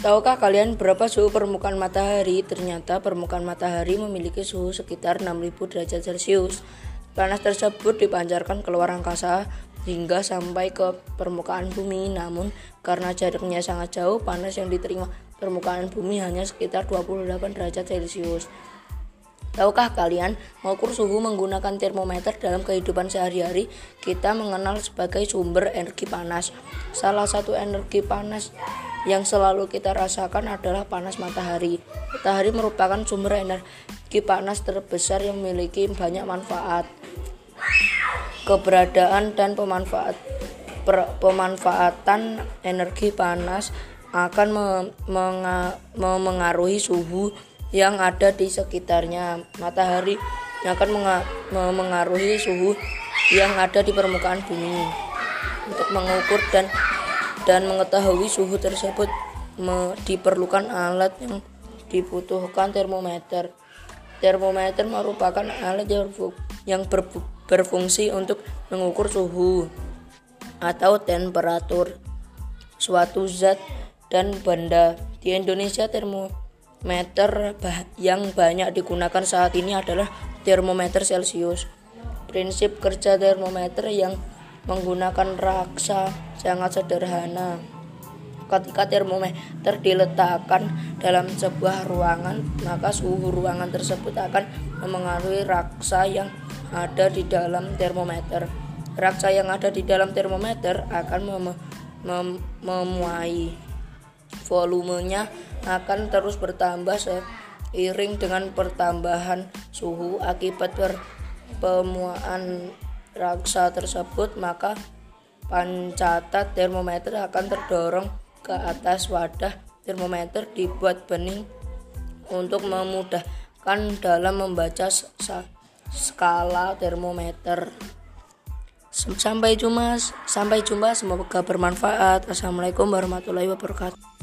Tahukah kalian berapa suhu permukaan matahari? Ternyata permukaan matahari memiliki suhu sekitar 6000 derajat Celcius. Panas tersebut dipancarkan keluar angkasa hingga sampai ke permukaan bumi. Namun, karena jaraknya sangat jauh, panas yang diterima permukaan bumi hanya sekitar 28 derajat Celcius. Tahukah kalian, mengukur suhu menggunakan termometer dalam kehidupan sehari-hari kita mengenal sebagai sumber energi panas. Salah satu energi panas yang selalu kita rasakan adalah panas matahari. Matahari merupakan sumber energi panas terbesar yang memiliki banyak manfaat. Keberadaan dan pemanfaat per, pemanfaatan energi panas akan me, menga, memengaruhi suhu yang ada di sekitarnya. Matahari akan menga, memengaruhi suhu yang ada di permukaan bumi. Untuk mengukur dan dan mengetahui suhu tersebut diperlukan alat yang dibutuhkan termometer. Termometer merupakan alat yang, yang ber, berfungsi untuk mengukur suhu atau temperatur suatu zat dan benda. Di Indonesia termometer yang banyak digunakan saat ini adalah termometer Celcius. Prinsip kerja termometer yang menggunakan raksa sangat sederhana. Ketika termometer diletakkan dalam sebuah ruangan, maka suhu ruangan tersebut akan memengaruhi raksa yang ada di dalam termometer. Raksa yang ada di dalam termometer akan mem mem memuai. Volumenya akan terus bertambah seiring dengan pertambahan suhu akibat pemuaan raksa tersebut, maka pancatat termometer akan terdorong ke atas wadah termometer dibuat bening untuk memudahkan dalam membaca skala termometer. Sampai jumpa, sampai jumpa, semoga bermanfaat. Assalamualaikum warahmatullahi wabarakatuh.